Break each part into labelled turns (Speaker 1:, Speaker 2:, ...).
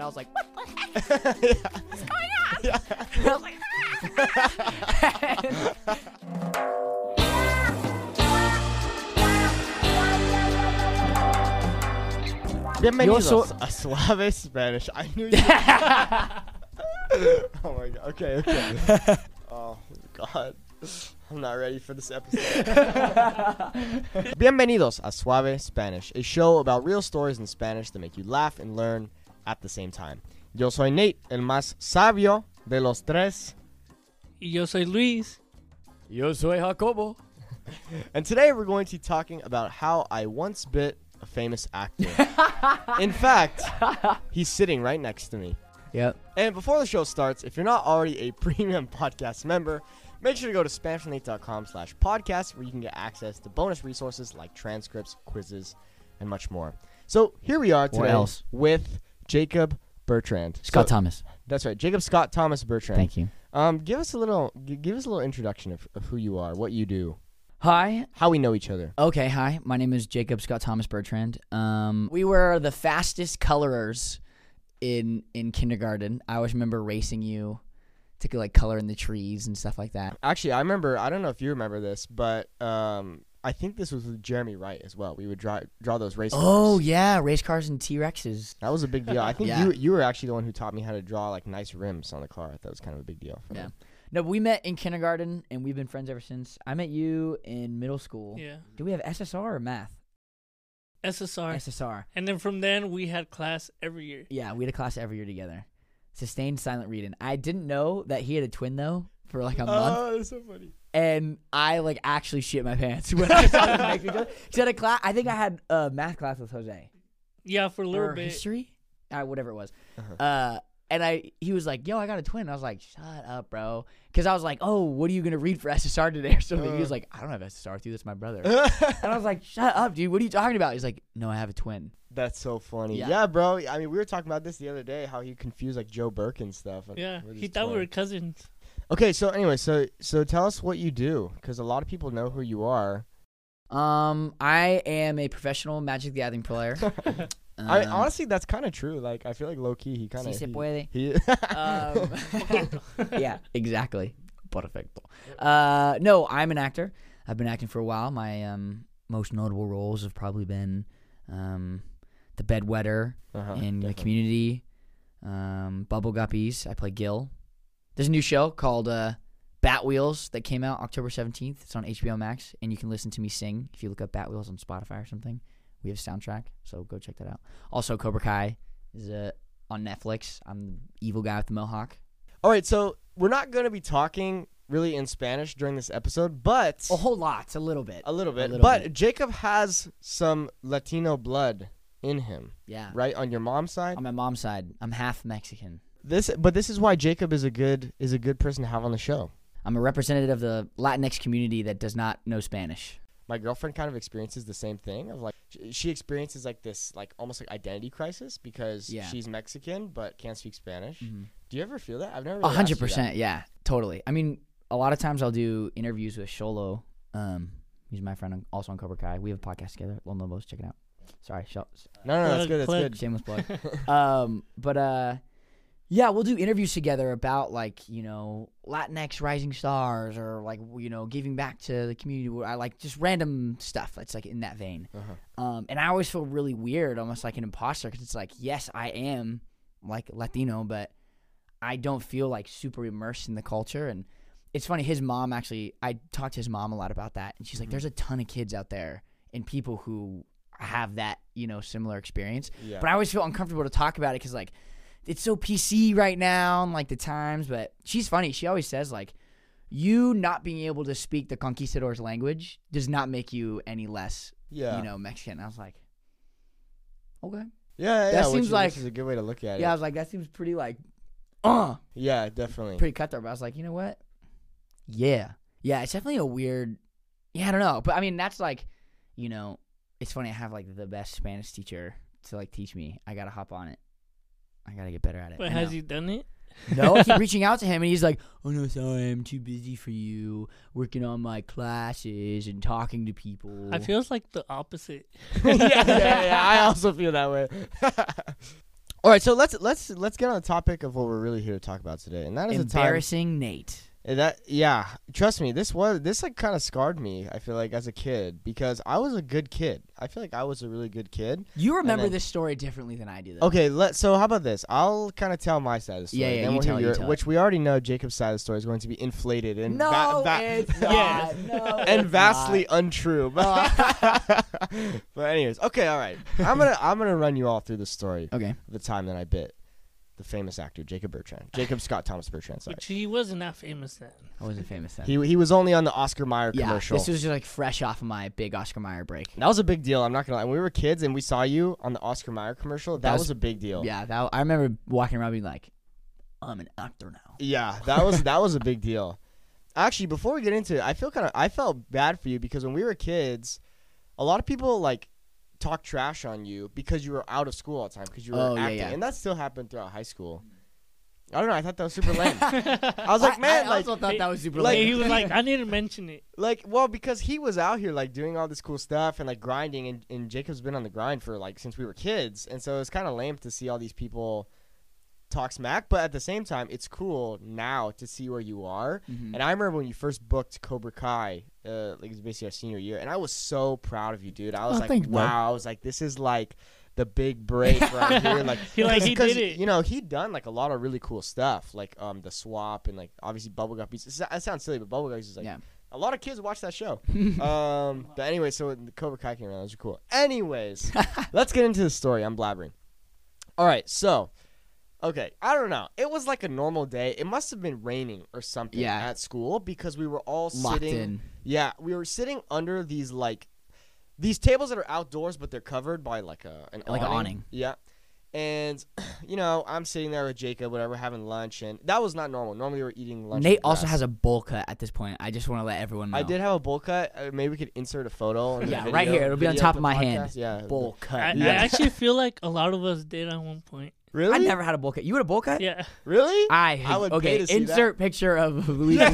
Speaker 1: and I was like, "What the heck? What's going on?" And I was like, ah.
Speaker 2: Bienvenidos
Speaker 1: so-
Speaker 2: a Suave Spanish. I knew you. oh my god. Okay, okay. oh god. I'm not ready for this episode. Bienvenidos a Suave Spanish, a show about real stories in Spanish that make you laugh and learn at the same time. Yo soy Nate, el más sabio de los tres,
Speaker 3: Y yo soy Luis.
Speaker 1: Yo soy Jacobo.
Speaker 2: and today we're going to be talking about how I once bit a famous actor. in fact, he's sitting right next to me.
Speaker 1: Yep.
Speaker 2: And before the show starts, if you're not already a premium podcast member, make sure to go to SpanishNate.com slash podcast where you can get access to bonus resources like transcripts, quizzes, and much more. So here we are today
Speaker 1: else?
Speaker 2: with Jacob Bertrand.
Speaker 1: Scott
Speaker 2: So-
Speaker 1: Thomas.
Speaker 2: That's right, Jacob Scott Thomas Bertrand.
Speaker 1: Thank you.
Speaker 2: Um, give us a little, give us a little introduction of, of who you are, what you do,
Speaker 1: Hi.
Speaker 2: how we know each other.
Speaker 1: Okay, hi. My name is Jacob Scott Thomas Bertrand. Um, we were the fastest colorers in in kindergarten. I always remember racing you to like color in the trees and stuff like that.
Speaker 2: Actually, I remember. I don't know if you remember this, but um, I think this was with Jeremy Wright as well. We would draw draw those race.
Speaker 1: Oh,
Speaker 2: cars.
Speaker 1: Oh yeah, race cars and T Rexes.
Speaker 2: That was a big deal. I think
Speaker 1: Yeah.
Speaker 2: you you were actually the one who taught me how to draw like nice rims on the car. That was kind of a big deal. For
Speaker 1: Yeah.
Speaker 2: me.
Speaker 1: No, but we met in kindergarten and we've been friends ever since. I met you in middle school.
Speaker 3: Yeah.
Speaker 1: Do we have SSR or math?
Speaker 3: SSR.
Speaker 1: SSR.
Speaker 3: And then from then we had class every year.
Speaker 1: Yeah, we had a class every year together. Sustained silent reading. I didn't know that he had a twin though for like a month.
Speaker 2: Oh, that's so funny.
Speaker 1: And I like actually shit my pants when I saw them next to each other. 'Cause at a class, I think I had a uh, math class with Jose
Speaker 3: Yeah, for a little
Speaker 1: or
Speaker 3: bit.
Speaker 1: history, uh, whatever it was.
Speaker 2: Uh-huh.
Speaker 1: Uh, and I, he was like, "Yo, I got a twin." I was like, "Shut up, bro," because I was like, "Oh, what are you gonna read for SSR today or something?" he was
Speaker 2: Uh.
Speaker 1: like, "I don't have SSR with you. That's my brother." and I was like, "Shut up, dude. What are you talking about?" He's like, "No, I have a twin."
Speaker 2: that's so funny.
Speaker 1: Yeah.
Speaker 2: Yeah. bro. I mean, we were talking about this the other day. How he confused like Joe Burke and stuff.
Speaker 3: Yeah. He
Speaker 2: his
Speaker 3: thought we were cousins.
Speaker 2: Okay, so anyway, so so tell us what you do, because a lot of people know who you are.
Speaker 1: Um, I am a professional Magic the Gathering player.
Speaker 2: I
Speaker 1: Um,
Speaker 2: honestly, that's kind of true. Like, I feel like low key, he kind
Speaker 1: si
Speaker 2: of
Speaker 1: se puede.
Speaker 2: he.
Speaker 1: Um, yeah, exactly. Perfecto. Uh, no, I'm an actor. I've been acting for a while. My um, most notable roles have probably been um, the bedwetter
Speaker 2: uh-huh,
Speaker 1: in the community, um, Bubble Guppies. I play Gil. There's a new show called uh, Batwheels that came out October 17th. It's on HBO Max, and you can listen to me sing if you look up Batwheels on Spotify or something. We have a soundtrack, so go check that out. Also, Cobra Kai is uh, on Netflix. I'm the evil guy with the mohawk.
Speaker 2: All right, so we're not going to be talking really in Spanish during this episode, but
Speaker 1: A whole lot, a little bit.
Speaker 2: a little bit.
Speaker 1: little
Speaker 2: but
Speaker 1: bit.
Speaker 2: Jacob has some Latino blood in him,
Speaker 1: Yeah.
Speaker 2: right? On your mom's side.
Speaker 1: On my mom's side, I'm half Mexican.
Speaker 2: This, but this is why Jacob is a good is a good person to have on the show.
Speaker 1: I'm a representative of the Latinx community that does not know Spanish.
Speaker 2: My girlfriend kind of experiences the same thing of like she experiences like this like almost like identity crisis because
Speaker 1: Yeah.
Speaker 2: she's Mexican but can't speak Spanish.
Speaker 1: Mhm.
Speaker 2: Do you ever feel that? I've never.
Speaker 1: A
Speaker 2: Really
Speaker 1: hundred percent. yeah, totally. I mean, a lot of times I'll do interviews with Xolo. Um, he's my friend, also on Cobra Kai. We have a podcast together. Lone Lobos, check it out. Sorry, Shol-
Speaker 2: No, no, no, that's good. That's good.
Speaker 1: shameless plug. um, but uh, yeah, we'll do interviews together about like you know Latinx rising stars or like you know giving back to the community. I like just random stuff that's like in that vein.
Speaker 2: Uh-huh.
Speaker 1: Um, and I always feel really weird, almost like an imposter, because it's like, yes, I am like Latino, but I don't feel like super immersed in the culture. And it's funny, his mom actually, I talked to his mom a lot about that, and she's like,
Speaker 2: Mhm.
Speaker 1: there's a ton of kids out there and people who have that, you know, similar experience.
Speaker 2: Yeah.
Speaker 1: But I always feel uncomfortable to talk about it because like it's so PC right now and like the times. But she's funny. She always says like you not being able to speak the conquistadors' language does not make you any less,
Speaker 2: yeah.
Speaker 1: you know, Mexican. I was like, okay.
Speaker 2: Yeah, yeah.
Speaker 1: That seems
Speaker 2: is,
Speaker 1: like-
Speaker 2: is a good way to look at it.
Speaker 1: Yeah, I was like, that seems pretty like, uh,
Speaker 2: Yeah, definitely.
Speaker 1: pretty cutthroat. But I was like, you know what? Yeah, yeah. It's definitely a weird. Yeah, I don't know, but I mean, that's like, you know, it's funny. I have like the best Spanish teacher to like teach me. I gotta hop on it. I gotta get better at it.
Speaker 3: But
Speaker 1: I
Speaker 3: has
Speaker 1: know.
Speaker 3: he done it?
Speaker 1: No, I keep reaching out to him, and he's like, "Oh no, sorry, I'm too busy for you. Working on my classes and talking to people."
Speaker 3: I feels like the opposite.
Speaker 2: yeah, yeah, yeah. I also feel that way. All right, so let's let's let's get on the topic of what we're really here to talk about today, and that is
Speaker 1: Embarrassing Nate.
Speaker 2: That yeah, trust me, this was this like kind of scarred me. I feel like as a kid because I was a good kid. I feel like I was a really good kid.
Speaker 1: You remember
Speaker 2: then-
Speaker 1: this story differently than I do. Though.
Speaker 2: Okay, let so how about this? I'll kind of tell my side of the story.
Speaker 1: Yeah, yeah, you
Speaker 2: we'll
Speaker 1: tell you tell it.
Speaker 2: which we already know. Jacob's side of the story is going to be inflated and
Speaker 1: No,
Speaker 2: va- va-
Speaker 1: it's
Speaker 3: Yeah.
Speaker 1: not. No,
Speaker 2: and
Speaker 1: it's
Speaker 2: vastly
Speaker 1: not.
Speaker 2: untrue. But, ah. but anyways, okay, all right. I'm gonna I'm gonna run you all through the story
Speaker 1: Okay.
Speaker 2: the time that I bit the famous actor Jacob Bertrand, Jacob Scott Thomas Bertrand. Sorry.
Speaker 3: Which he wasn't that famous then.
Speaker 1: I wasn't famous then.
Speaker 2: He he was only on the Oscar Mayer
Speaker 1: yeah,
Speaker 2: commercial.
Speaker 1: this was just like fresh off of my big Oscar Mayer break.
Speaker 2: That was a big deal. I'm not gonna lie. When we were kids and we saw you on the Oscar Mayer commercial, that,
Speaker 1: That
Speaker 2: was,
Speaker 1: was-
Speaker 2: a big deal.
Speaker 1: Yeah, that I remember walking around being like, I'm an actor now.
Speaker 2: Yeah, that was that was a big deal. Actually, before we get into it, I feel kind of I felt bad for you because when we were kids, a lot of people like talk trash on you because you were out of school all the time because you were
Speaker 1: Oh, yeah,
Speaker 2: acting,
Speaker 1: yeah.
Speaker 2: and that still happened throughout high school. I don't know. I thought that was super lame. I was like, man,
Speaker 1: I
Speaker 2: like,
Speaker 1: also thought that was super
Speaker 2: like-
Speaker 1: lame.
Speaker 3: he was like, I didn't mention it.
Speaker 2: like, well, because he was out here like doing all this cool stuff and like grinding, and, and Jacob's been on the grind for like since we were kids, and so it's kind of lame to see all these people talk smack. But at the same time, it's cool now to see where you are.
Speaker 1: Mhm.
Speaker 2: And I remember when you first booked Cobra Kai, uh, like it was basically our senior year, and I was so proud of you, dude. I was
Speaker 1: Oh,
Speaker 2: like,
Speaker 1: thanks, bro.
Speaker 2: wow. I was like, this is like the big break right here. Like,
Speaker 3: He like, he
Speaker 2: because,
Speaker 3: did it.
Speaker 2: You know, he'd done like a lot of really cool stuff, like um the swap and like obviously Bubblegum Beats. That sounds silly, but Bubblegum Beats is like
Speaker 1: Yeah.
Speaker 2: a lot of kids watch that show. um, but anyway, so the Cobra Kai came around. Those are cool. Anyways, let's get into the story. I'm blabbering. All right, so okay, I don't know. It was like a normal day. It must have been raining or something
Speaker 1: Yeah.
Speaker 2: at school because we were all
Speaker 1: Locked
Speaker 2: sitting.
Speaker 1: in.
Speaker 2: Yeah, we were sitting under these like these tables that are outdoors, but they're covered by like a an
Speaker 1: Like an
Speaker 2: awning.
Speaker 1: awning.
Speaker 2: Yeah. And you know, I'm sitting there with Jacob, whatever, having lunch, and that was not normal. Normally, we're eating lunch.
Speaker 1: Nate also has a bowl cut at this point. I just want to let everyone know.
Speaker 2: I did have a bowl cut. Uh, maybe we could insert a photo. in
Speaker 1: Yeah,
Speaker 2: video-
Speaker 1: right here. It'll be on top of my hand.
Speaker 2: podcast. Yeah,
Speaker 1: bowl cut.
Speaker 3: I, I actually feel like a lot of us did at one point.
Speaker 2: Really?
Speaker 1: I never had a bowl cut. You had a bowl cut?
Speaker 3: Yeah,
Speaker 2: Really?
Speaker 1: I,
Speaker 2: I would pay
Speaker 1: okay.
Speaker 2: to see that.
Speaker 1: insert picture of Luis young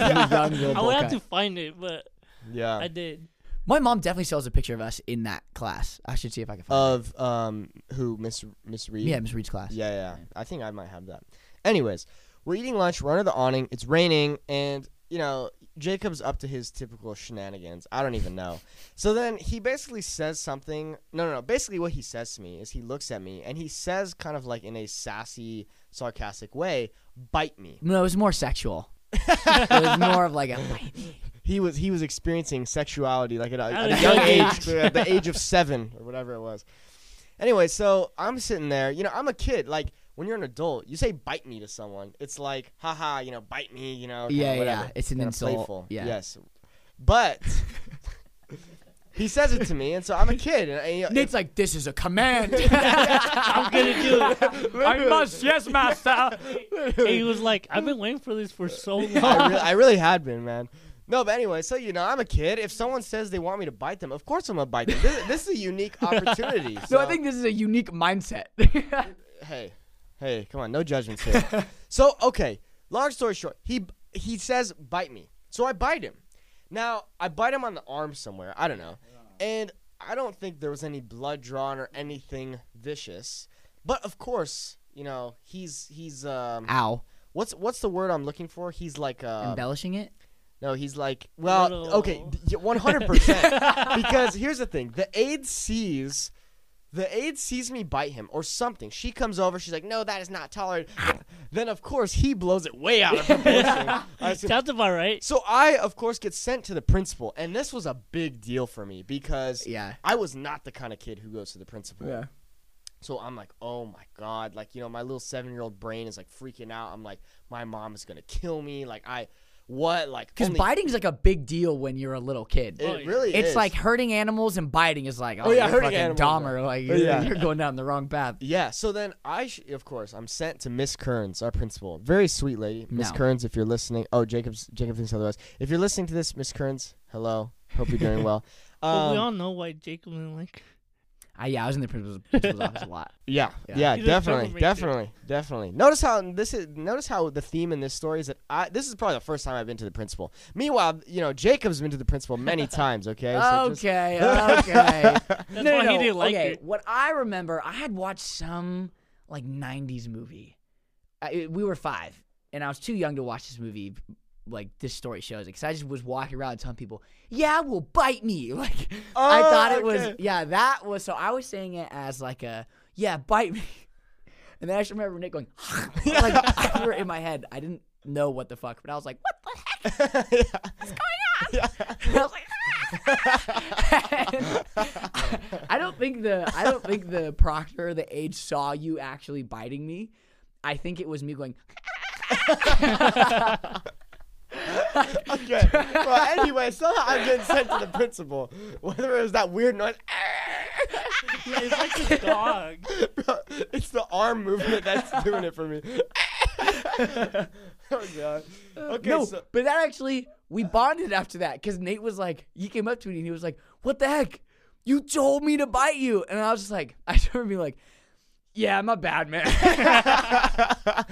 Speaker 1: little
Speaker 3: I would
Speaker 1: cut.
Speaker 3: have to find it, but
Speaker 2: yeah.
Speaker 3: I did.
Speaker 1: My mom definitely still has a picture of us in that class. I should see if I can find it.
Speaker 2: Of um, who Miss Miss. Reed?
Speaker 1: Yeah, Miss Reed's class.
Speaker 2: Yeah, yeah. I think I might have that. Anyways, we're eating lunch. We're under the awning. It's raining, and you know Jacob's up to his typical shenanigans. I don't even know. So then he basically says something. No, no, no. Basically, what he says to me is he looks at me and he says, kind of like in a sassy, sarcastic way, "Bite me."
Speaker 1: No, it was more sexual. it was more of like a bite me.
Speaker 2: He was he was experiencing sexuality like at a,
Speaker 3: At
Speaker 2: at
Speaker 3: a
Speaker 2: a young
Speaker 3: young
Speaker 2: age, at the age of seven or whatever it was. Anyway, so I'm sitting there. You know, I'm a kid. Like when you're an adult, you say "bite me" to someone. It's like, haha, you know, bite me. You know,
Speaker 1: Yeah, yeah,
Speaker 2: whatever.
Speaker 1: yeah. It's an
Speaker 2: Kinda
Speaker 1: insult.
Speaker 2: Playful.
Speaker 1: Yeah.
Speaker 2: Yes, but he says it to me, and so I'm a kid. And, and, you know,
Speaker 1: Nate's like, this is a command.
Speaker 3: I'm gonna do it.
Speaker 1: I must, yes, master.
Speaker 3: He was like, I've been waiting for this for so long.
Speaker 2: I, re- I really had been, man. No, but anyway, so you know, I'm a kid. If someone says they want me to bite them, of course I'm gonna bite them. This, this is a unique opportunity.
Speaker 1: No, I think this is a unique mindset.
Speaker 2: hey, hey, come on, no judgments here. so okay, long story short, he he says bite me, so I bite him. Now I bite him on the arm somewhere, I don't know, and I don't think there was any blood drawn or anything vicious, but of course, you know, he's he's um
Speaker 1: Ow.
Speaker 2: what's what's the word I'm looking for? He's like uh
Speaker 1: Embellishing it?
Speaker 2: no, he's like well
Speaker 3: Little-
Speaker 2: okay, one hundred percent because here's the thing: the aide sees. The aide sees me bite him or something. She comes over. She's like, "No, that is not tolerated." then, of course, he blows it way out of proportion. I
Speaker 3: Sounds about right.
Speaker 2: so I, of course, get sent to the principal, and this was a big deal for me because
Speaker 1: Yeah.
Speaker 2: I was not the kind of kid who goes to the principal. So I'm like, oh my god, like you know, my little seven year old brain is like freaking out. I'm like, my mom is gonna kill me. Like I, what, like
Speaker 1: Because
Speaker 2: only-
Speaker 1: biting's like a big deal when you're a little kid.
Speaker 2: It
Speaker 3: Oh, yeah.
Speaker 2: really
Speaker 1: it's
Speaker 2: is.
Speaker 1: like hurting animals and biting is like, oh,
Speaker 2: Oh, yeah,
Speaker 1: you're
Speaker 2: hurting
Speaker 1: fucking
Speaker 2: animals,
Speaker 1: Dahmer. Like, you're,
Speaker 2: yeah.
Speaker 1: you're going down the wrong path.
Speaker 2: Yeah, so then I, sh- of course, I'm sent to Miss Kearns, our principal. Very sweet lady. Miss
Speaker 1: No.
Speaker 2: Kearns, if you're listening. Oh, Jacob's, Jacob thinks otherwise. If you're listening to this, Miss Kearns, hello. Hope you're doing well.
Speaker 3: But we
Speaker 2: Um,
Speaker 3: all know why Jacob didn't like.
Speaker 1: I, yeah, I was in the principal's, principal's office a lot.
Speaker 2: yeah,
Speaker 1: Yeah.
Speaker 2: yeah,
Speaker 3: He's a
Speaker 2: definitely,
Speaker 3: troublemaker.
Speaker 2: definitely, definitely. Notice how this is. Notice how the theme in this story is that I. This is probably the first time I've been to the principal. Meanwhile, you know, Jacob's been to the principal many times. Okay. So just-
Speaker 1: okay, okay.
Speaker 3: no, why he didn't like
Speaker 1: okay,
Speaker 3: it.
Speaker 1: what I remember, I had watched some like '90s movie. I, we were five, and I was too young to watch this movie. Like this story shows it, because I just was walking around telling people, "Yeah, will bite me." Like oh, I
Speaker 2: Oh,
Speaker 1: thought it was, yeah, that was. So I was saying it as like a, "Yeah, bite me," and then I just remember Nick going, like I in my head. I didn't know what the fuck, but I was like, "What the heck?"
Speaker 2: What's yeah.
Speaker 1: And I was like, ah! I don't think the I don't think the proctor, the age, saw you actually biting me. I think it was me going.
Speaker 2: Okay. Well, anyway, somehow I'm getting sent to the principal. Whether it was that weird noise.
Speaker 3: Yeah, it's like a dog.
Speaker 2: Bro, it's the arm movement that's doing it for me. oh god. Okay.
Speaker 1: no,
Speaker 2: So,
Speaker 1: but that actually we bonded after that because Nate was like, he came up to me and he was like, "What the heck? You told me to bite you," and I was just like, I just remember being like, "Yeah, I'm a bad man."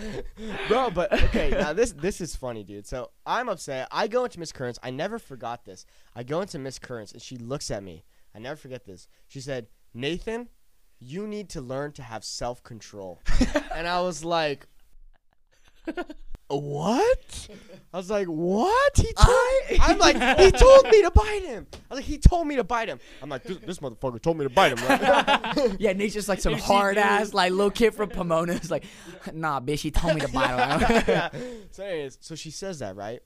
Speaker 2: bro, but okay. Now this this is funny, dude. So I'm upset. I go into Miss Kearns. I never forgot this. I go into Miss Kearns and she looks at me. I never forget this. She said, "Nathan, you need to learn to have self control." and I was like. What? I was like, what? He uh, told.
Speaker 1: I-
Speaker 2: I'm like, he told me to bite him. I was like, he told me to bite him. I'm like, this, this motherfucker told me to bite him. Right?
Speaker 1: yeah, Nate's just like some hard ass like little kid from Pomona. It's like, nah, bitch, he told me to bite him.
Speaker 2: yeah. So, anyways, so she says that, right?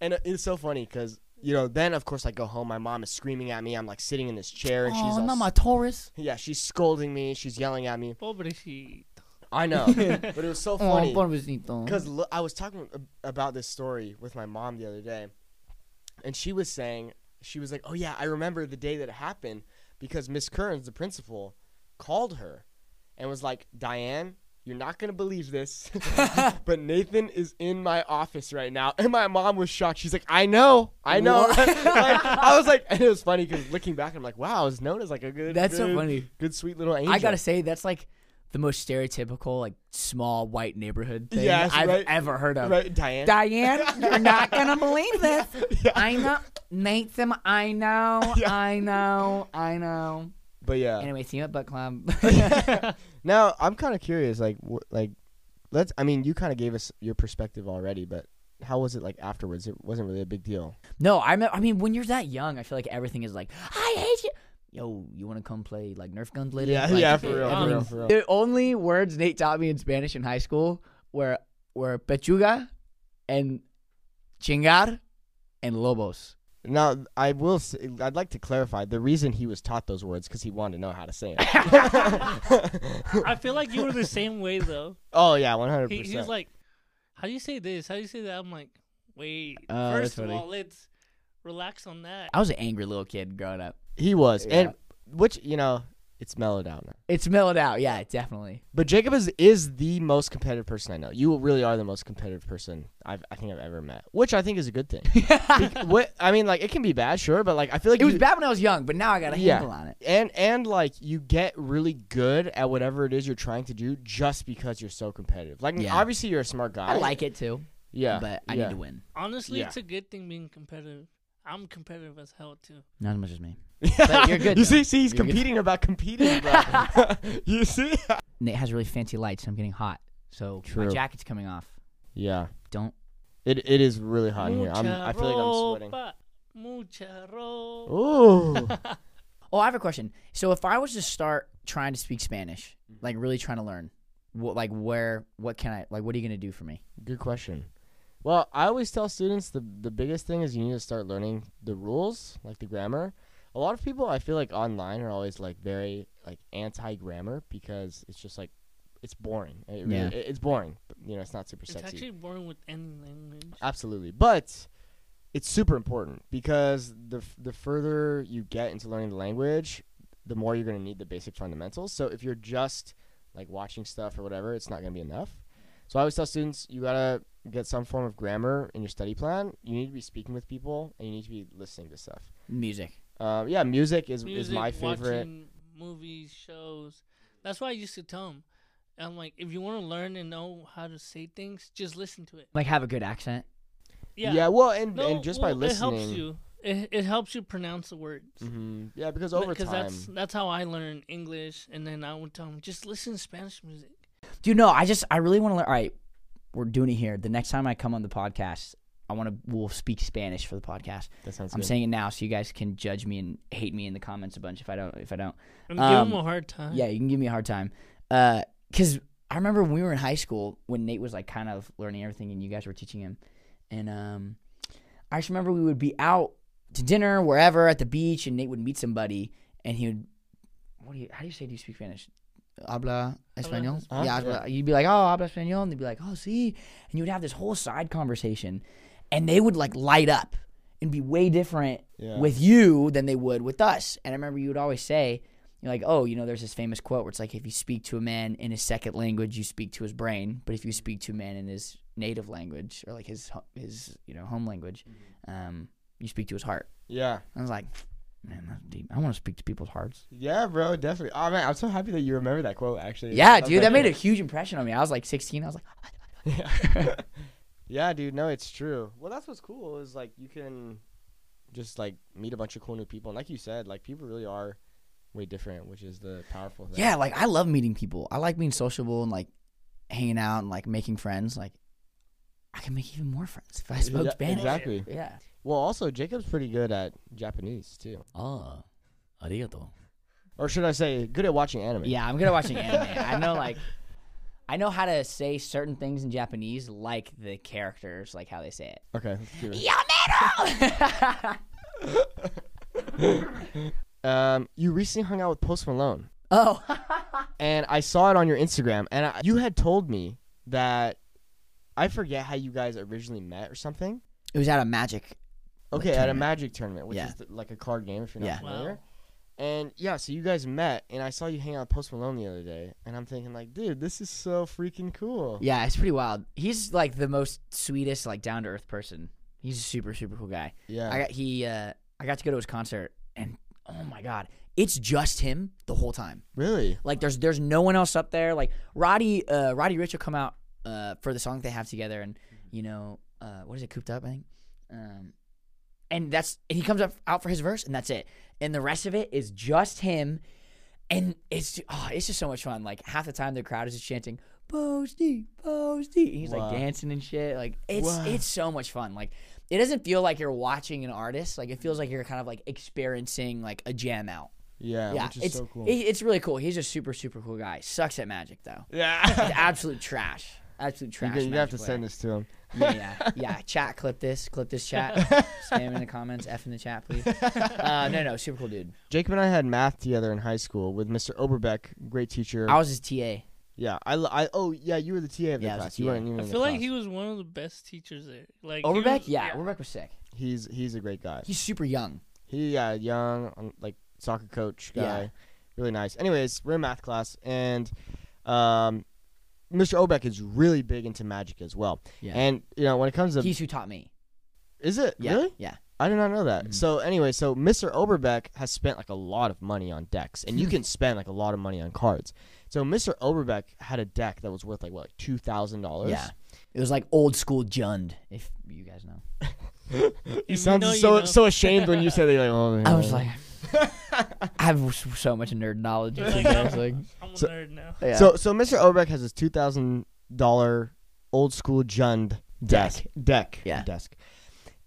Speaker 2: And it- it's so funny because you know, then of course I go home. My mom is screaming at me. I'm like sitting in this chair, and she's
Speaker 1: oh,
Speaker 2: all
Speaker 1: not
Speaker 2: s-
Speaker 1: my Taurus.
Speaker 2: yeah, she's scolding me. She's yelling at me.
Speaker 3: Pobrecito.
Speaker 2: I know, but it was so
Speaker 1: Oh,
Speaker 2: funny
Speaker 1: pobrecito.
Speaker 2: because lo- I was talking about this story with my mom the other day, and she was saying she was like, "Oh yeah, I remember the day that it happened because Miss Kearns, the principal, called her and was like, Diane." You're not gonna believe this, but Nathan is in my office right now, and my mom was shocked. She's like, "I know, I know." Like, I was like, and it was funny because looking back, I'm like, "Wow, I was known as like a good,
Speaker 1: That's so funny.
Speaker 2: good, sweet little angel."
Speaker 1: I gotta say, that's like the most stereotypical, like small white neighborhood thing
Speaker 2: Yes,
Speaker 1: I've
Speaker 2: right.
Speaker 1: ever heard of.
Speaker 2: right, Diane.
Speaker 1: Diane, you're not gonna believe this.
Speaker 2: Yeah.
Speaker 1: I know, Nathan. I know,
Speaker 2: Yeah.
Speaker 1: I know, I know.
Speaker 2: But yeah.
Speaker 1: Anyway, see you at Butt Club.
Speaker 2: now I'm kind of curious, like, wh- like, let's. I mean, you kind of gave us your perspective already, but how was it like afterwards? It wasn't really a big deal.
Speaker 1: no, I mean, I mean, when you're that young, I feel like everything is like, I hate you. Yo, you want to come play like Nerf guns later?
Speaker 2: Yeah,
Speaker 1: Like,
Speaker 2: yeah, for real, for real,
Speaker 1: um,
Speaker 2: for real.
Speaker 1: The only words Nate taught me in Spanish in high school were were pechuga and chingar and lobos.
Speaker 2: Now I will. Say, I'd like to clarify the reason he was taught those words because he wanted to know how to say it.
Speaker 3: I feel like you were the same way though.
Speaker 2: oh yeah, one hundred
Speaker 3: He, he was like, "How do you say this? How do you say that?" I'm like, "Wait,
Speaker 1: Oh,
Speaker 3: first of
Speaker 1: funny.
Speaker 3: all, let's relax on that."
Speaker 1: I was an angry little kid growing up.
Speaker 2: He was,
Speaker 1: Yeah.
Speaker 2: and which you know, it's mellowed out now.
Speaker 1: It's mellowed out, yeah, definitely.
Speaker 2: But Jacob is is the most competitive person I know. You really are the most competitive person I've I think I've ever met, which I think is a good thing. Bec- what I mean, like it can be bad, sure, but like I feel like
Speaker 1: It was
Speaker 2: you-
Speaker 1: bad when I was young, but now I got a
Speaker 2: Yeah.
Speaker 1: handle on it.
Speaker 2: and and like you get really good at whatever it is you're trying to do just because you're so competitive. Like
Speaker 1: Yeah.
Speaker 2: obviously you're a smart guy.
Speaker 1: I like it too,
Speaker 2: yeah,
Speaker 1: but I
Speaker 2: yeah.
Speaker 1: need to win.
Speaker 3: Honestly,
Speaker 2: Yeah.
Speaker 3: it's a good thing being competitive. I'm competitive as hell too.
Speaker 1: Not as much as me. But you're good,
Speaker 2: you
Speaker 1: though.
Speaker 2: see, see, he's
Speaker 1: You're good.
Speaker 2: competing about competing, bro. you see?
Speaker 1: Nate has really fancy lights. I'm getting hot, so my jacket's coming off.
Speaker 2: Yeah,
Speaker 1: Don't.
Speaker 2: it it is really hot in here. I'm, I feel like I'm sweating.
Speaker 3: ropa, Mucha ropa.
Speaker 2: Ooh.
Speaker 1: Oh, I have a question. So if I was to start trying to speak Spanish, like really trying to learn, what, like where, what can I, like, what are you gonna do for me?
Speaker 2: Good question. Well, I always tell students the the biggest thing is you need to start learning the rules, like the grammar. A lot of people I feel like online are always like very like anti grammar because it's just like it's boring. It really,
Speaker 1: Yeah.
Speaker 2: it- it's boring. You know, it's not super
Speaker 3: It's
Speaker 2: sexy.
Speaker 3: It's actually boring with any language.
Speaker 2: Absolutely, but it's super important because the f- the further you get into learning the language, the more you're gonna need the basic fundamentals. So if you're just like watching stuff or whatever, it's not gonna be enough. So I always tell students you gotta get some form of grammar in your study plan. You need to be speaking with people and you need to be listening to stuff.
Speaker 1: Music.
Speaker 2: Um, yeah, music is
Speaker 3: Music,
Speaker 2: is my favorite.
Speaker 3: Watching movies, shows. That's why I used to tell them. I'm like, if you want to learn and know how to say things, just listen to it.
Speaker 1: Like have a good accent.
Speaker 3: Yeah. Yeah.
Speaker 2: Well, and
Speaker 3: No,
Speaker 2: and just by listening.
Speaker 3: it helps you. It, it helps you pronounce the words.
Speaker 2: hmm Yeah, because over
Speaker 3: Because
Speaker 2: time.
Speaker 3: that's that's how I learned English, and then I would tell them just listen to Spanish music.
Speaker 1: Dude, no, I just I really want to learn. All right, we're doing it here. The next time I come on the podcast, I want to we'll speak Spanish for the podcast.
Speaker 2: That sounds
Speaker 1: I'm
Speaker 2: good.
Speaker 1: saying it now so you guys can judge me and hate me in the comments a bunch if I don't if I don't.
Speaker 3: And give
Speaker 1: Um,
Speaker 3: him a hard time.
Speaker 1: Yeah, you can give me a hard time. Uh, cause I remember when we were in high school when Nate was like kind of learning everything and you guys were teaching him, and um, I just remember we would be out to dinner wherever at the beach and Nate would meet somebody and he would, what do you how do you say do you speak Spanish? Habla español. Yeah,
Speaker 2: Yeah.
Speaker 1: you'd be like, oh, habla español, and they'd be like, oh, see, and you would have this whole side conversation, and they would like light up and be way different
Speaker 2: Yeah.
Speaker 1: with you than they would with us. And I remember you would always say, you're like, oh, you know, there's this famous quote where it's like, if you speak to a man in his second language, you speak to his brain, but if you speak to a man in his native language or like his his you know home language, um, you speak to his heart.
Speaker 2: yeah.
Speaker 1: I was like, man, that's deep. I want to speak to people's hearts.
Speaker 2: Yeah, bro, definitely. Oh man, I'm so happy that you remember that quote. Actually.
Speaker 1: Yeah,
Speaker 2: was
Speaker 1: dude,
Speaker 2: like-
Speaker 1: that made a huge impression on me. I was like 16. I was like,
Speaker 2: Yeah. yeah, dude. No, it's true. Well, that's what's cool is like you can just like meet a bunch of cool new people, and like you said, like people really are way different, which is the powerful thing.
Speaker 1: yeah, like I love meeting people. I like being sociable and like hanging out and like making friends. Like I can make even more friends if I spoke
Speaker 2: Yeah,
Speaker 1: Spanish.
Speaker 2: Exactly.
Speaker 1: Yeah.
Speaker 2: Well, also Jacob's pretty good at Japanese too,
Speaker 1: Oh, arigato.
Speaker 2: or should I say, good at watching anime.
Speaker 1: Yeah, I'm good at watching anime. I know like I know how to say certain things in Japanese like the characters, like how they say it.
Speaker 2: Okay. let's do it.
Speaker 1: Yamero!
Speaker 2: Um, you recently hung out with Post Malone,
Speaker 1: oh.
Speaker 2: and I saw it on your Instagram, and I, you had told me that I forget how you guys originally met or something.
Speaker 1: it was at a magic.
Speaker 2: Okay, at a
Speaker 1: tournament.
Speaker 2: Magic tournament, which
Speaker 1: Yeah.
Speaker 2: is th- like a card game if you're not
Speaker 1: Yeah.
Speaker 2: familiar.
Speaker 3: Wow.
Speaker 2: And yeah, so you guys met, and I saw you hang out with Post Malone the other day, and I'm thinking like, dude, this is so freaking cool.
Speaker 1: Yeah, it's pretty wild. He's like the most sweetest, like down to earth person. He's a super, super cool guy.
Speaker 2: Yeah.
Speaker 1: I got he uh I got to go to his concert and oh my god. It's just him the whole time.
Speaker 2: really?
Speaker 1: Like there's there's no one else up there. Like Roddy uh Roddy Ricch will come out uh for the song they have together and you know uh what is it cooped up I think um and that's and he comes up out for his verse and that's it and the rest of it is just him and it's oh, it's just so much fun like half the time the crowd is just chanting Posty Posty and he's
Speaker 2: Wow.
Speaker 1: like dancing and shit like it's
Speaker 2: Wow.
Speaker 1: it's so much fun like it doesn't feel like you're watching an artist like it feels like you're kind of like experiencing like a jam out
Speaker 2: Yeah,
Speaker 1: yeah
Speaker 2: which is
Speaker 1: it's
Speaker 2: so cool.
Speaker 1: it- it's really cool he's a super super cool guy sucks at magic though
Speaker 2: yeah.
Speaker 1: Absolute trash. Absolute
Speaker 2: you
Speaker 1: trash.
Speaker 2: you have to
Speaker 1: player.
Speaker 2: send this to him.
Speaker 1: Yeah, yeah, yeah. Chat, clip this, clip this chat. Spam in the comments, F in the chat, please. Uh, no, no, super cool dude.
Speaker 2: Jacob and I had math together in high school with Mr. Oberbeck, great teacher.
Speaker 1: I was his TA.
Speaker 2: yeah, I, I oh yeah, you were the TA of the
Speaker 1: Yeah, I was
Speaker 2: class.
Speaker 1: the
Speaker 2: You
Speaker 1: TA.
Speaker 2: weren't even
Speaker 3: I
Speaker 2: in the
Speaker 3: feel like
Speaker 2: class.
Speaker 3: he was one of the best teachers there. Like he
Speaker 1: Overbeck,
Speaker 3: was-
Speaker 1: yeah, Overbeck was sick.
Speaker 2: He's he's a great guy.
Speaker 1: He's super young.
Speaker 2: He yeah, young, um, like soccer coach guy,
Speaker 1: Yeah.
Speaker 2: really nice. Anyways, we're in math class, and um, Mr. Obeck is really big into magic as well.
Speaker 1: Yeah.
Speaker 2: And you know when it comes to
Speaker 1: He's who taught me.
Speaker 2: is it
Speaker 1: Yeah,
Speaker 2: really?
Speaker 1: yeah.
Speaker 2: I did not know that.
Speaker 1: Mhm.
Speaker 2: So anyway, so Mr. Oberbeck has spent like a lot of money on decks, and you can spend like a lot of money on cards. So Mr. Oberbeck had a deck that was worth like what, like two thousand dollars.
Speaker 1: Yeah. It was like old school Jund, if you guys know.
Speaker 2: You
Speaker 3: you
Speaker 2: sound
Speaker 3: know, you
Speaker 2: so
Speaker 3: know.
Speaker 2: so ashamed when you said that. You're like, oh,
Speaker 1: I was like, I have so much nerd knowledge.
Speaker 3: You're like, I'm, a
Speaker 2: So-
Speaker 3: nerd now.
Speaker 1: yeah.
Speaker 2: So so Mr. Oberbeck has his two thousand dollar old school Jund desk deck
Speaker 1: Yeah.
Speaker 2: desk,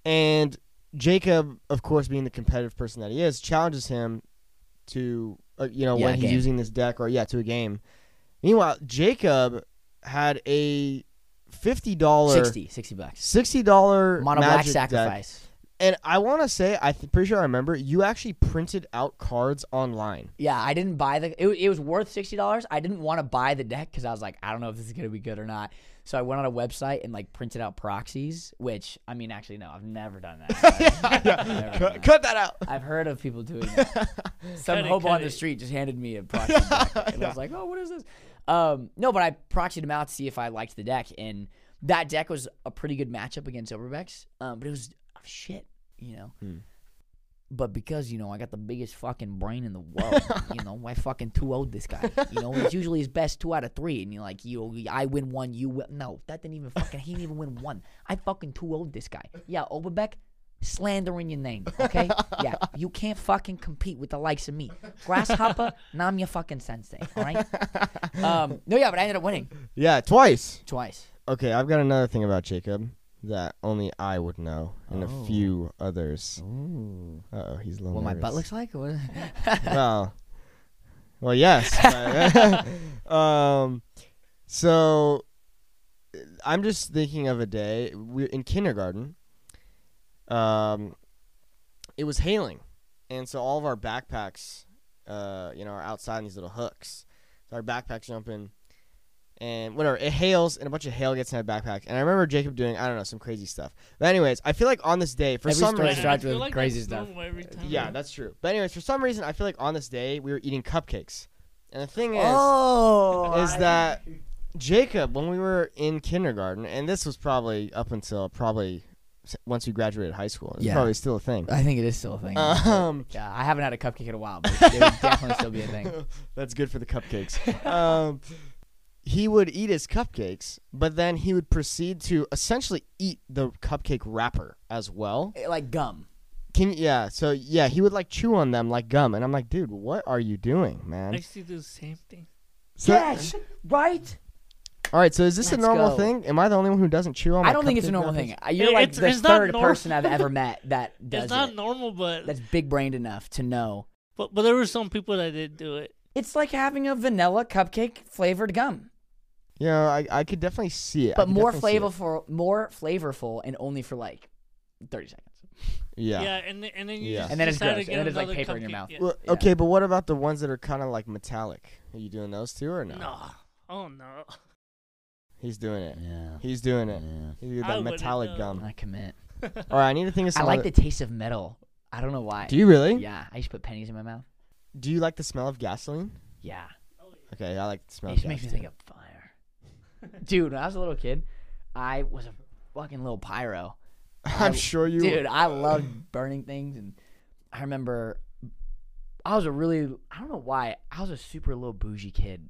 Speaker 2: and Jacob, of course, being the competitive person that he is, challenges him to uh, you know
Speaker 1: Yeah,
Speaker 2: when he's
Speaker 1: game.
Speaker 2: using this deck or yeah to a game. Meanwhile, Jacob had a fifty dollar
Speaker 1: 60, 60 bucks.
Speaker 2: sixty dollar
Speaker 1: Mono black
Speaker 2: magic deck,
Speaker 1: sacrifice.
Speaker 2: And I want to say I'm th- pretty sure I remember you actually printed out cards online.
Speaker 1: Yeah, I didn't buy the. It, it was worth sixty dollars. I didn't want to buy the deck because I was like, I don't know if this is gonna be good or not. So I went on a website and like printed out proxies. Which I mean, actually, no, I've never done that. Never done
Speaker 2: cut,
Speaker 1: that.
Speaker 2: cut that out.
Speaker 1: I've heard of people doing that. Some
Speaker 3: Cut it,
Speaker 1: hobo
Speaker 3: cut
Speaker 1: on the
Speaker 3: it.
Speaker 1: street just handed me a proxy deck, and I was like, "Oh, what is this?" Um, no, but I proxied him out to see if I liked the deck, and that deck was a pretty good matchup against Overbeck's. Um, but it was shit, you know.
Speaker 2: Hmm.
Speaker 1: But because you know I got the biggest fucking brain in the world, you know I fucking two owed this guy. You know it's usually his best two out of three, and you're like, you, I win one, you win. No, that didn't even fucking. He didn't even win one. I fucking two owed this guy. Yeah, Overbeck, slandering your name. Okay, yeah, you can't fucking compete with the likes of me, grasshopper. now I'm your fucking sensei. All right. Um, no, yeah, but I ended up winning
Speaker 2: Yeah, twice.
Speaker 1: twice.
Speaker 2: Okay, I've got another thing about Jacob that only I would know, and
Speaker 1: Oh.
Speaker 2: a few others. Uh oh, he's a little
Speaker 1: What my butt looks like?
Speaker 2: Well, well, yes. but- um, so I'm just thinking of a day we in kindergarten. Um, it was hailing, and so all of our backpacks, uh, you know, are outside in these little hooks. So our backpacks jumping. And whatever, it hails, and a bunch of hail gets in my backpack. And I remember Jacob doing, I don't know, some crazy stuff. But anyways, I feel like on this day, for
Speaker 1: Every
Speaker 2: some
Speaker 1: story
Speaker 2: reason,
Speaker 1: starts
Speaker 3: I feel
Speaker 1: with
Speaker 3: like
Speaker 1: crazy stuff.
Speaker 3: Every time.
Speaker 2: yeah, that's true. But anyways, for some reason, I feel like on this day we were eating cupcakes, and the thing is,
Speaker 1: oh,
Speaker 2: is that Jacob, when we were in kindergarten, and this was probably up until probably once we graduated high school, it's
Speaker 1: Yeah.
Speaker 2: probably still a thing.
Speaker 1: I think it is still a thing.
Speaker 2: Um,
Speaker 1: yeah, I haven't had a cupcake in a while, but it would definitely still be a thing.
Speaker 2: That's good for the cupcakes. um, he would eat his cupcakes, but then he would proceed to essentially eat the cupcake wrapper as well.
Speaker 1: Eh, Like gum.
Speaker 2: Can yeah, so yeah, he would like chew on them like gum, and I'm like, dude, what are you doing,
Speaker 3: I
Speaker 2: man?
Speaker 3: used to do the same thing.
Speaker 2: So-
Speaker 1: yes, right.
Speaker 2: All right, so is this a
Speaker 1: Let's
Speaker 2: normal
Speaker 1: go.
Speaker 2: thing? Am I the only one who doesn't chew on?
Speaker 1: I
Speaker 2: my
Speaker 1: don't think it's a normal
Speaker 2: wrappers?
Speaker 1: thing. You're
Speaker 3: It-
Speaker 1: like
Speaker 3: it's-
Speaker 1: the
Speaker 3: it's
Speaker 1: third
Speaker 3: normal.
Speaker 1: person I've ever met that does
Speaker 3: it's not
Speaker 1: it.
Speaker 3: normal, but
Speaker 1: That's big brained enough to know.
Speaker 3: but but there were some people that did do it.
Speaker 1: It's like having a vanilla cupcake flavored gum,
Speaker 2: You know, I, I could definitely see it.
Speaker 1: But more
Speaker 2: definitely see it.
Speaker 1: flavorful, more flavorful, and only for like thirty seconds.
Speaker 3: Yeah,
Speaker 2: Yeah.
Speaker 3: and then, and then you
Speaker 2: Yeah.
Speaker 3: just
Speaker 1: And then it's
Speaker 3: decide
Speaker 1: gross,
Speaker 3: to
Speaker 1: and then it's like
Speaker 3: another
Speaker 1: paper in your
Speaker 3: cupcake.
Speaker 1: mouth.
Speaker 3: Yeah.
Speaker 2: Well,
Speaker 1: Yeah.
Speaker 2: Okay, but what about the ones that are kind of like metallic? Are you doing those too or no?
Speaker 3: No. Oh no.
Speaker 2: He's doing it.
Speaker 1: Yeah.
Speaker 2: He's doing it.
Speaker 1: yeah.
Speaker 2: He's doing
Speaker 3: I
Speaker 2: that
Speaker 3: wouldn't
Speaker 2: metallic
Speaker 3: know.
Speaker 2: gum.
Speaker 1: I commit.
Speaker 2: All right, I need to think of something.
Speaker 1: I
Speaker 2: some.
Speaker 1: like
Speaker 2: other-
Speaker 1: the taste of metal. I don't know why.
Speaker 2: Do you really?
Speaker 1: Yeah, I used to put pennies in my mouth.
Speaker 2: Do you like the smell of gasoline?
Speaker 1: Yeah,
Speaker 2: Okay, I like the smell
Speaker 1: it
Speaker 2: of
Speaker 1: just
Speaker 2: gas.
Speaker 1: makes me
Speaker 2: too.
Speaker 1: think of fire. Dude, when I was a little kid, I was a fucking little pyro.
Speaker 2: I'm
Speaker 1: I-
Speaker 2: sure you.
Speaker 1: Dude, I loved burning things, and I remember I was a really I don't know why I was a super little bougie kid,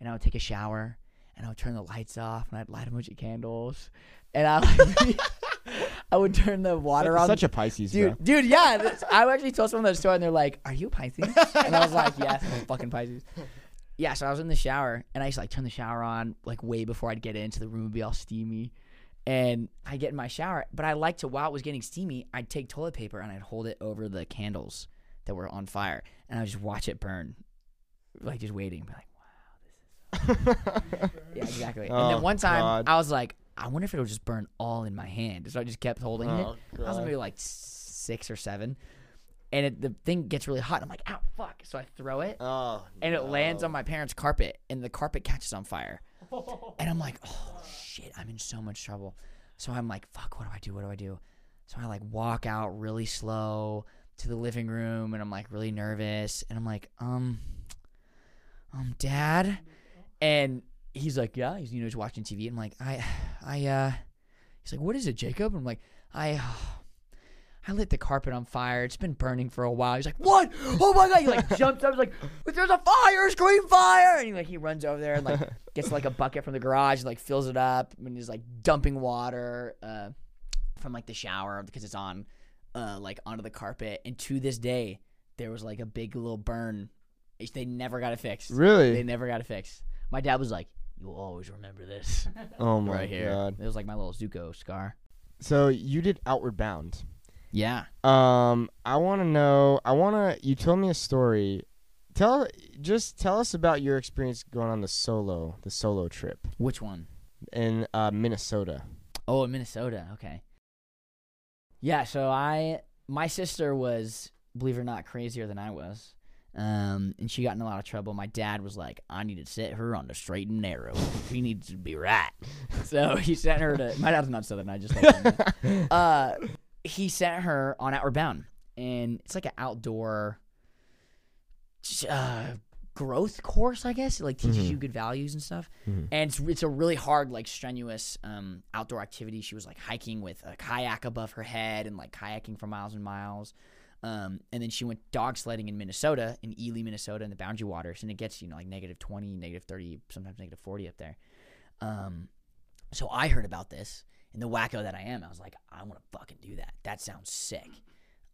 Speaker 1: and I would take a shower and I would turn the lights off and I'd light a bunch of candles, and I like, I would turn the water
Speaker 2: such,
Speaker 1: on.
Speaker 2: such a Pisces,
Speaker 1: Dude,
Speaker 2: bro.
Speaker 1: dude, yeah. This, I actually told someone that story, and they're like, "Are you a Pisces?" And I was like, "Yes, I'm a fucking Pisces." Yeah, so I was in the shower, and I just like turn the shower on like way before I'd get into the room would be all steamy. And I get in my shower, but I like to while it was getting steamy, I'd take toilet paper and I'd hold it over the candles that were on fire, and I would just watch it burn, like just waiting, be like, wow, this is "Yeah, exactly." and
Speaker 2: Oh,
Speaker 1: then one time,
Speaker 2: God.
Speaker 1: I was like, "I wonder if it'll just burn all in my hand," so I just kept holding it.
Speaker 2: Oh,
Speaker 1: I was maybe like six or seven, and it, the thing gets really hot. I'm like, ow, fuck! So I throw it,
Speaker 2: Oh,
Speaker 1: and it lands on my parents' carpet, and the carpet catches on fire. And I'm like, oh shit, I'm in so much trouble. So I'm like, fuck, what do I do? What do I do? So I like walk out really slow to the living room, and I'm like really nervous, and I'm like, um, um, dad, and he's like, yeah, he's you know he's watching TV, and I'm like, I, I, uh, he's like, what is it, Jacob? And I'm like, I. I lit the carpet on fire. It's been burning for a while. He's like, "What? Oh my god!" He like jumps up. He's like, "There's a fire! Scream fire!" And he like he runs over there and like gets like a bucket from the garage and like fills it up and he's like dumping water uh, from like the shower because it's on uh, like onto the carpet. And to this day, there was like a big little burn. They never got it fixed.
Speaker 2: Really?
Speaker 1: They never got it fixed. My dad was like, "You'll always remember this
Speaker 2: Oh my
Speaker 1: right here."
Speaker 2: god.
Speaker 1: It was like my little Zuko scar.
Speaker 2: So you did Outward Bound.
Speaker 1: Yeah.
Speaker 2: Um, I want to know. I want to. You told me a story. Tell just tell us about your experience going on the solo the solo trip
Speaker 1: Which one?
Speaker 2: in uh, Minnesota.
Speaker 1: Oh, in Minnesota. Okay. Yeah, so I my sister was, believe it or not, crazier than I was. Um, and she got in a lot of trouble. My dad was like, I need to set her on the straight and narrow. She needs to be right. So he sent her to my dad's not southern, I just like uh he sent her on Outward Bound. And it's like an outdoor uh growth course, I guess. It like teaches
Speaker 2: Mhm.
Speaker 1: you good values and stuff
Speaker 2: Mhm.
Speaker 1: and it's, it's a really hard like strenuous um, outdoor activity she was like hiking with a kayak above her head and like kayaking for miles and miles um, and then she went dog sledding in minnesota in ely minnesota in the boundary waters and it gets you know like negative 20 negative 30 sometimes negative 40 up there um, so i heard about this And the wacko that I am, I was like, I want to fucking do that. That sounds sick.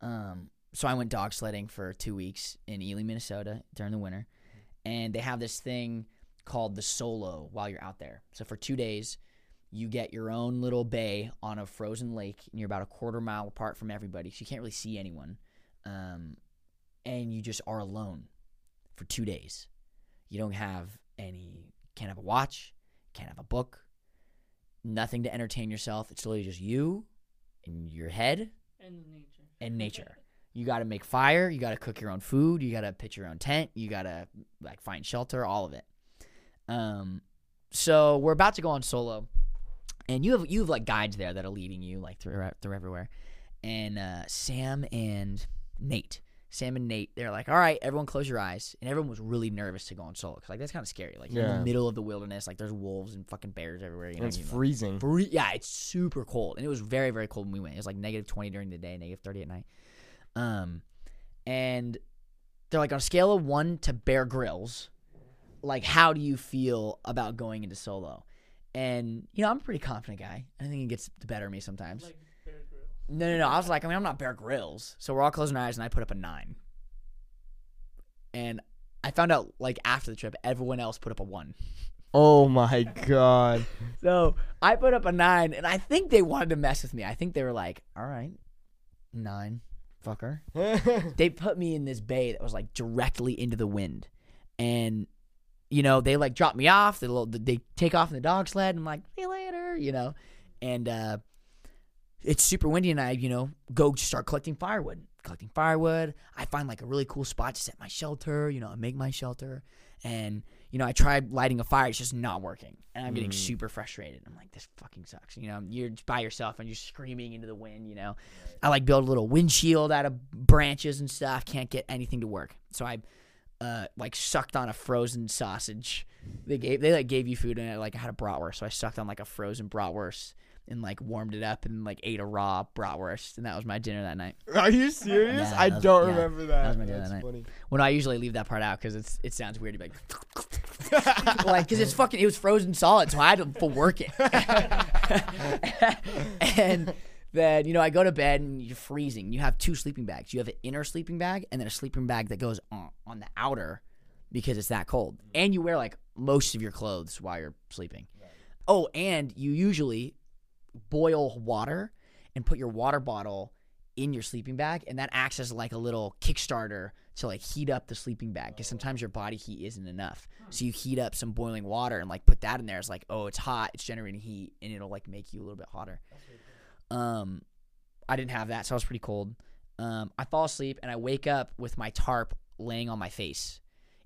Speaker 1: Um, so I went dog sledding for two weeks in Ely, Minnesota during the winter, and they have this thing called the solo while you're out there. So for two days, you get your own little bay on a frozen lake, and you're about a quarter mile apart from everybody, so you can't really see anyone, um, and you just are alone for two days. You don't have any, can't have a watch, can't have a book, nothing to entertain yourself. It's literally just you and your head
Speaker 3: And nature.
Speaker 1: and nature. You got to make fire. You got to cook your own food. You got to pitch your own tent. You got to like find shelter. All of it. Um, so we're about to go on solo, and you have you have like guides there that are leading you like through through everywhere, and uh, Sam and Nate. Sam and Nate, they're like, all right, everyone close your eyes. And everyone was really nervous to go on solo. Cause like, that's kind of scary. Like, you're in
Speaker 2: Yeah.
Speaker 1: the middle of the wilderness. Like, there's wolves and fucking bears everywhere. You know
Speaker 2: And it's
Speaker 1: what I mean?
Speaker 2: freezing.
Speaker 1: Free, yeah, it's super cold, and it was very very cold when we went. It was like negative twenty during the day, negative thirty at night. Um, and they're like on a scale of one to Bear Grylls, like how do you feel about going into solo? And you know, I'm a pretty confident guy. I think it gets the better of me sometimes.
Speaker 3: Like Bear Grylls.
Speaker 1: No, no, no. I was like, I mean, I'm not Bear Grylls. So we're all closing our eyes, and I put up a nine. And I found out like after the trip, everyone else put up a one.
Speaker 2: Oh my god.
Speaker 1: So I put up a nine, and I think they wanted to mess with me. I think they were like, "All right, nine, fucker." They put me in this bay that was like directly into the wind, and you know they like drop me off. They little, they take off in the dog sled, and I'm like, "See you later," you know, and uh, it's super windy, and I you know go start collecting firewood. Collecting firewood, I find like a really cool spot to set my shelter. You know, I make my shelter, and you know, I tried lighting a fire, it's just not working. And I'm getting
Speaker 2: Mm.
Speaker 1: super frustrated. I'm like, this fucking sucks. You know, you're by yourself and you're screaming into the wind, you know. I like build a little windshield out of branches and stuff. Can't get anything to work. So I uh like sucked on a frozen sausage. They gave they like gave you food and I like had a bratwurst. So I sucked on like a frozen bratwurst and like warmed it up and like ate a raw bratwurst and that was my dinner that night.
Speaker 2: Are you serious?
Speaker 1: Yeah,
Speaker 2: I
Speaker 1: was-
Speaker 2: don't
Speaker 1: yeah,
Speaker 2: remember that.
Speaker 1: was my dinner
Speaker 2: That's
Speaker 1: that night.
Speaker 2: funny.
Speaker 1: When I usually leave that part out because it's it sounds weird to be like like because it's fucking it was frozen solid, so I had to work it. and then you know I go to bed and you're freezing. You have two sleeping bags. You have an inner sleeping bag and then a sleeping bag that goes on, on the outer because it's that cold. And you wear like most of your clothes while you're sleeping. Oh, and you usually boil water and put your water bottle in your sleeping bag, and that acts as like a little Kickstarter to like heat up the sleeping bag because sometimes your body heat isn't enough. So you heat up some boiling water and like put that in there. It's like, oh, it's hot, it's generating heat, and it'll like make you a little bit hotter. Um, I didn't have that, so I was pretty cold. Um, I fall asleep and I wake up with my tarp laying on my face.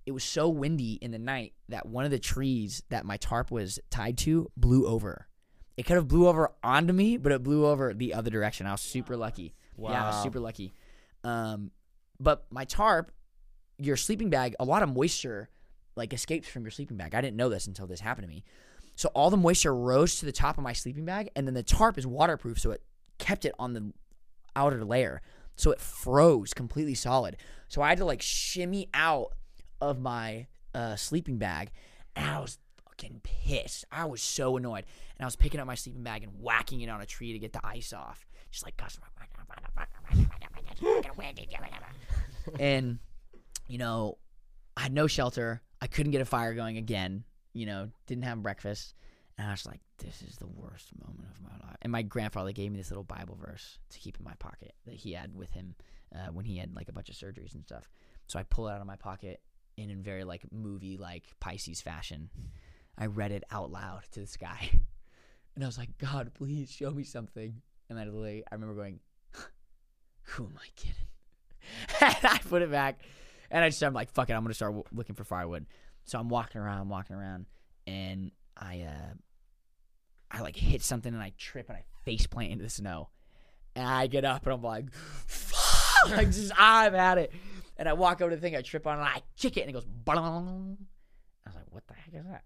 Speaker 1: It was so windy in the night that one of the trees that my tarp was tied to blew over. It could have blew over onto me, but it blew over the other direction. I was super lucky. Yeah, I was super lucky. Um, but my tarp, your sleeping bag, a lot of moisture like escapes from your sleeping bag. I didn't know this until this happened to me. So all the moisture rose to the top of my sleeping bag, and then the tarp is waterproof, so it kept it on the outer layer. So it froze completely solid. So I had to like shimmy out of my uh, sleeping bag, and I was fucking pissed. I was so annoyed, and I was picking up my sleeping bag and whacking it on a tree to get the ice off, just like and you know, I had no shelter. I couldn't get a fire going again. You know, didn't have breakfast, and I was like, "This is the worst moment of my life." And my grandfather gave me this little Bible verse to keep in my pocket that he had with him uh, when he had like a bunch of surgeries and stuff. So I pull it out of my pocket and in very like movie like Pisces fashion. I read it out loud to the sky, and I was like, "God, please show me something." And I literally, I remember going, "Who am I kidding?" and I put it back, and I just I'm like, "Fuck it, I'm gonna start w- looking for firewood." So I'm walking around, I'm walking around, and I uh, I like hit something and I trip and I face plant into the snow, and I get up and I'm like, "Fuck!" like just I'm at it, and I walk over to the thing, I trip on it, and I kick it, and it goes. Bong. I was like, "What the heck is that?"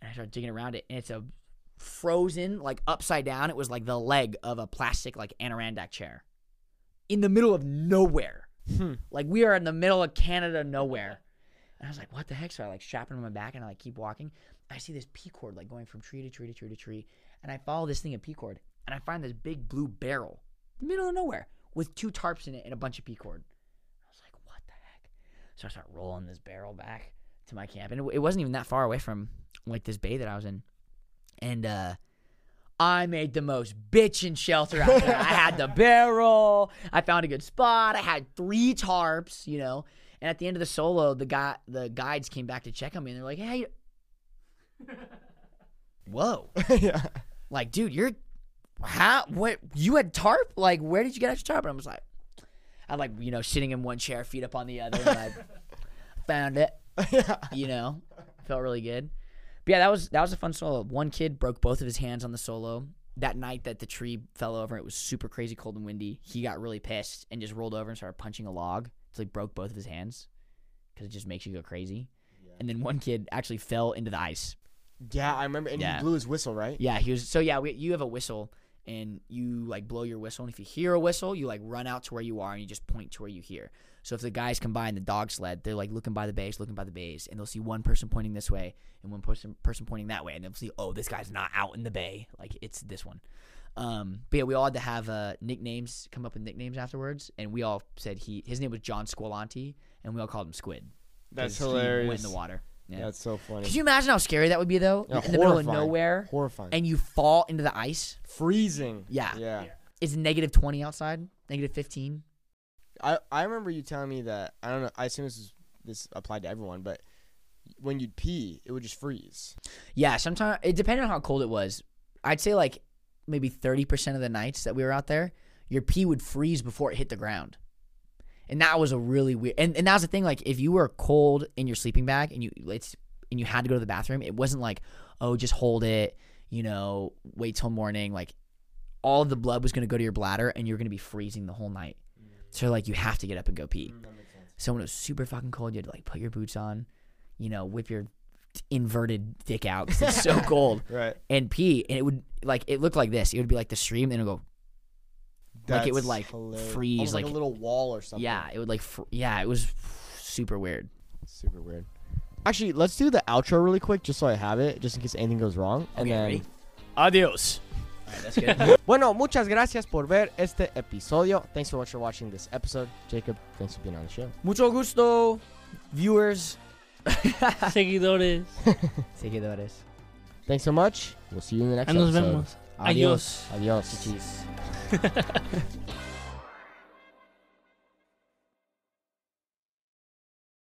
Speaker 1: And I started digging around it, and it's a frozen, like upside down. It was like the leg of a plastic, like Adirondack chair, in the middle of nowhere.
Speaker 2: Hmm.
Speaker 1: Like we are in the middle of Canada, nowhere. And I was like, "What the heck?" So I like strap it on my back, and I like keep walking. I see this P cord like going from tree to tree to tree to tree, and I follow this thing of P cord. and I find this big blue barrel, in the middle of nowhere, with two tarps in it and a bunch of P cord. I was like, what the heck? So I start rolling this barrel back to my camp, and it, it wasn't even that far away from like this bay that I was in, and uh. I made the most bitchin' shelter out there. I had the barrel. I found a good spot. I had three tarps, you know. And at the end of the solo, the guy, the guides came back to check on me, and they're like, "Hey, whoa,
Speaker 2: yeah.
Speaker 1: like, dude, you're how what you had tarp? Like, where did you get extra tarp?" And I was like, I like you know sitting in one chair, feet up on the other, and I found it.
Speaker 2: yeah.
Speaker 1: You know, felt really good. But yeah, that was that was a fun solo. One kid broke both of his hands on the solo. That night that the tree fell over, it was super crazy cold and windy. He got really pissed and just rolled over and started punching a log until he broke both of his hands because it just makes you go crazy. And then one kid actually fell into the ice.
Speaker 2: Yeah, I remember. And
Speaker 1: Yeah.
Speaker 2: he blew his whistle, right?
Speaker 1: Yeah, he was. So yeah, we, you have a whistle, and you like blow your whistle, and if you hear a whistle, you like run out to where you are, and you just point to where you hear. So if the guys come by in the dog sled, they're like looking by the base, looking by the base, and they'll see one person pointing this way and one person person pointing that way, and they'll see, oh, this guy's not out in the bay, like it's this one. Um, but yeah, we all had to have uh, nicknames, come up with nicknames afterwards, and we all said he his name was John Squillanti, and we all called him Squid.
Speaker 2: That's hilarious.
Speaker 1: Went in the water. Yeah.
Speaker 2: That's so funny.
Speaker 1: Could you imagine how scary that would be though?
Speaker 2: Yeah,
Speaker 1: in the middle of nowhere,
Speaker 2: Horrifying.
Speaker 1: and you fall into the ice.
Speaker 2: Freezing.
Speaker 1: Yeah.
Speaker 2: Yeah.
Speaker 1: It's negative 20 outside, negative 15.
Speaker 2: I, I remember you telling me that I don't know. I assume this is this applied to everyone, but when you'd pee, it would just freeze.
Speaker 1: Yeah, sometimes it depended on how cold it was. I'd say like maybe 30% of the nights that we were out there, your pee would freeze before it hit the ground. And that was a really weird. And, and that was the thing. Like, if you were cold in your sleeping bag and you it's and you had to go to the bathroom, it wasn't like, oh, just hold it. You know, wait till morning. Like, all the blood was going to go to your bladder, and you're going to be freezing the whole night. So like, you have to get up and go pee. So when it was super fucking cold, you had to like put your boots on, you know, whip your inverted dick out because it's so cold
Speaker 2: Right.
Speaker 1: and pee, and it would like it looked like this. It would be like the stream, and it would go. Like, it would, like,
Speaker 2: hilarious.
Speaker 1: freeze,
Speaker 2: Almost like,
Speaker 1: like-
Speaker 2: a little wall or something.
Speaker 1: Yeah, it would like. Fr- yeah, it was super weird.
Speaker 2: Super weird. Actually, let's do the outro really quick, just so I have it, just in case anything goes wrong. And
Speaker 1: Okay,
Speaker 2: then,
Speaker 1: ready? Adios. All right, that's good.
Speaker 2: bueno, muchas gracias por ver este episodio. Thanks so much for watching this episode, Jacob. Thanks for being on the show.
Speaker 1: Mucho gusto, viewers.
Speaker 3: Seguidores.
Speaker 1: Seguidores.
Speaker 2: Thanks so much. We'll see you in the next
Speaker 3: Ahí nos
Speaker 2: episode.
Speaker 3: vemos.
Speaker 2: Adios.
Speaker 3: Adios.
Speaker 2: Adios.
Speaker 1: Cheese.